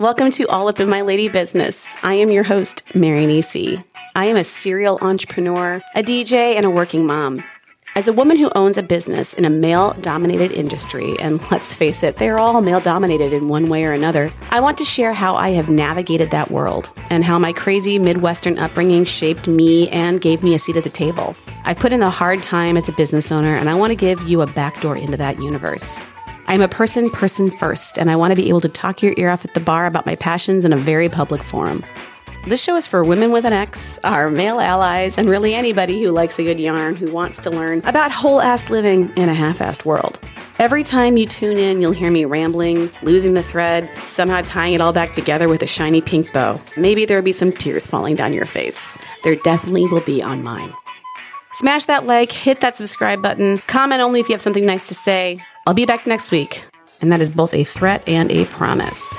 Welcome to All Up in My Lady Business. I am your host, Mary Nisi. I am a serial entrepreneur, a DJ, and a working mom. As a woman who owns a business in a male dominated industry, and let's face it, they're all male dominated in one way or another, I want to share how I have navigated that world and how my crazy Midwestern upbringing shaped me and gave me a seat at the table. I put in a hard time as a business owner, and I want to give you a backdoor into that universe. I'm a person, person first, and I want to be able to talk your ear off at the bar about my passions in a very public forum. This show is for women with an X, our male allies, and really anybody who likes a good yarn who wants to learn about whole ass living in a half assed world. Every time you tune in, you'll hear me rambling, losing the thread, somehow tying it all back together with a shiny pink bow. Maybe there'll be some tears falling down your face. There definitely will be on mine. Smash that like, hit that subscribe button, comment only if you have something nice to say. I'll be back next week, and that is both a threat and a promise.